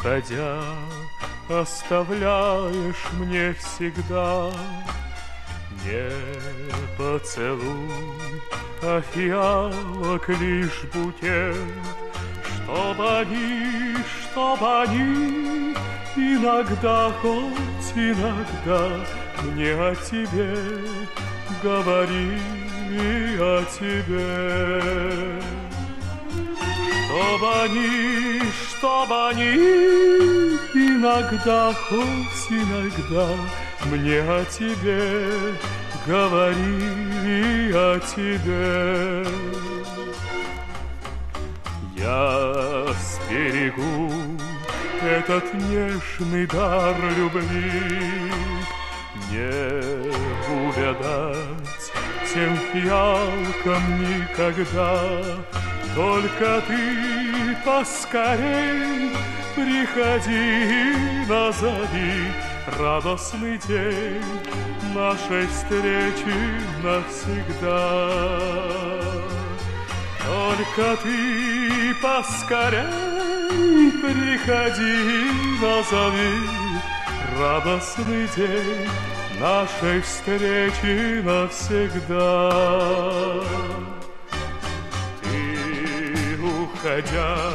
уходя, оставляешь мне всегда не поцелуй, а фиалок лишь букет, Чтоб они, чтоб они иногда, хоть иногда Мне о тебе говорили о тебе. Чтоб они, чтоб они иногда, хоть иногда Мне о тебе говорили о тебе. Я сберегу этот нежный дар любви, Не увядать тем фиалкам никогда. Только ты поскорей приходи, назови радостный день нашей встречи навсегда. Только ты поскорей приходи, назови радостный день нашей встречи навсегда. Ты, уходя,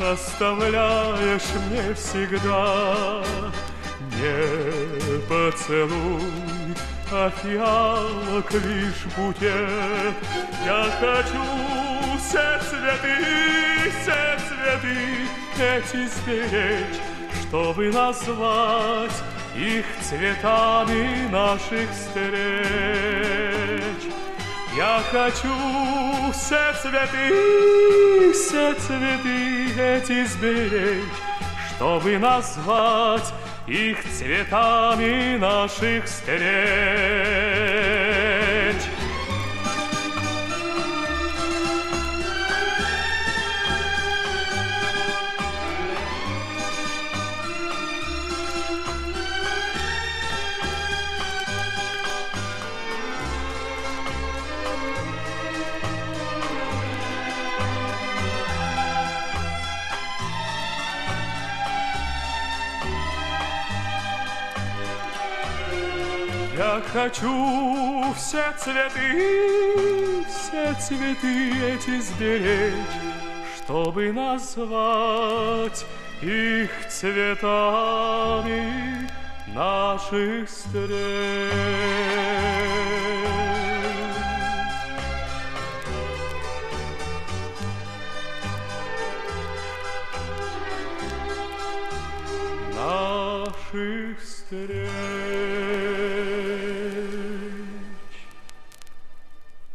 оставляешь мне всегда не поцелуй, а фиалок лишь букет. Я хочу все цветы, все цветы эти сберечь, чтобы назвать их цветами наших встреч. Я хочу все цветы, все цветы эти сберечь, чтобы назвать их цветами наших встреч. Я хочу все цветы, все цветы эти сберечь, чтобы назвать их цветами наших встреч. Наших встреч.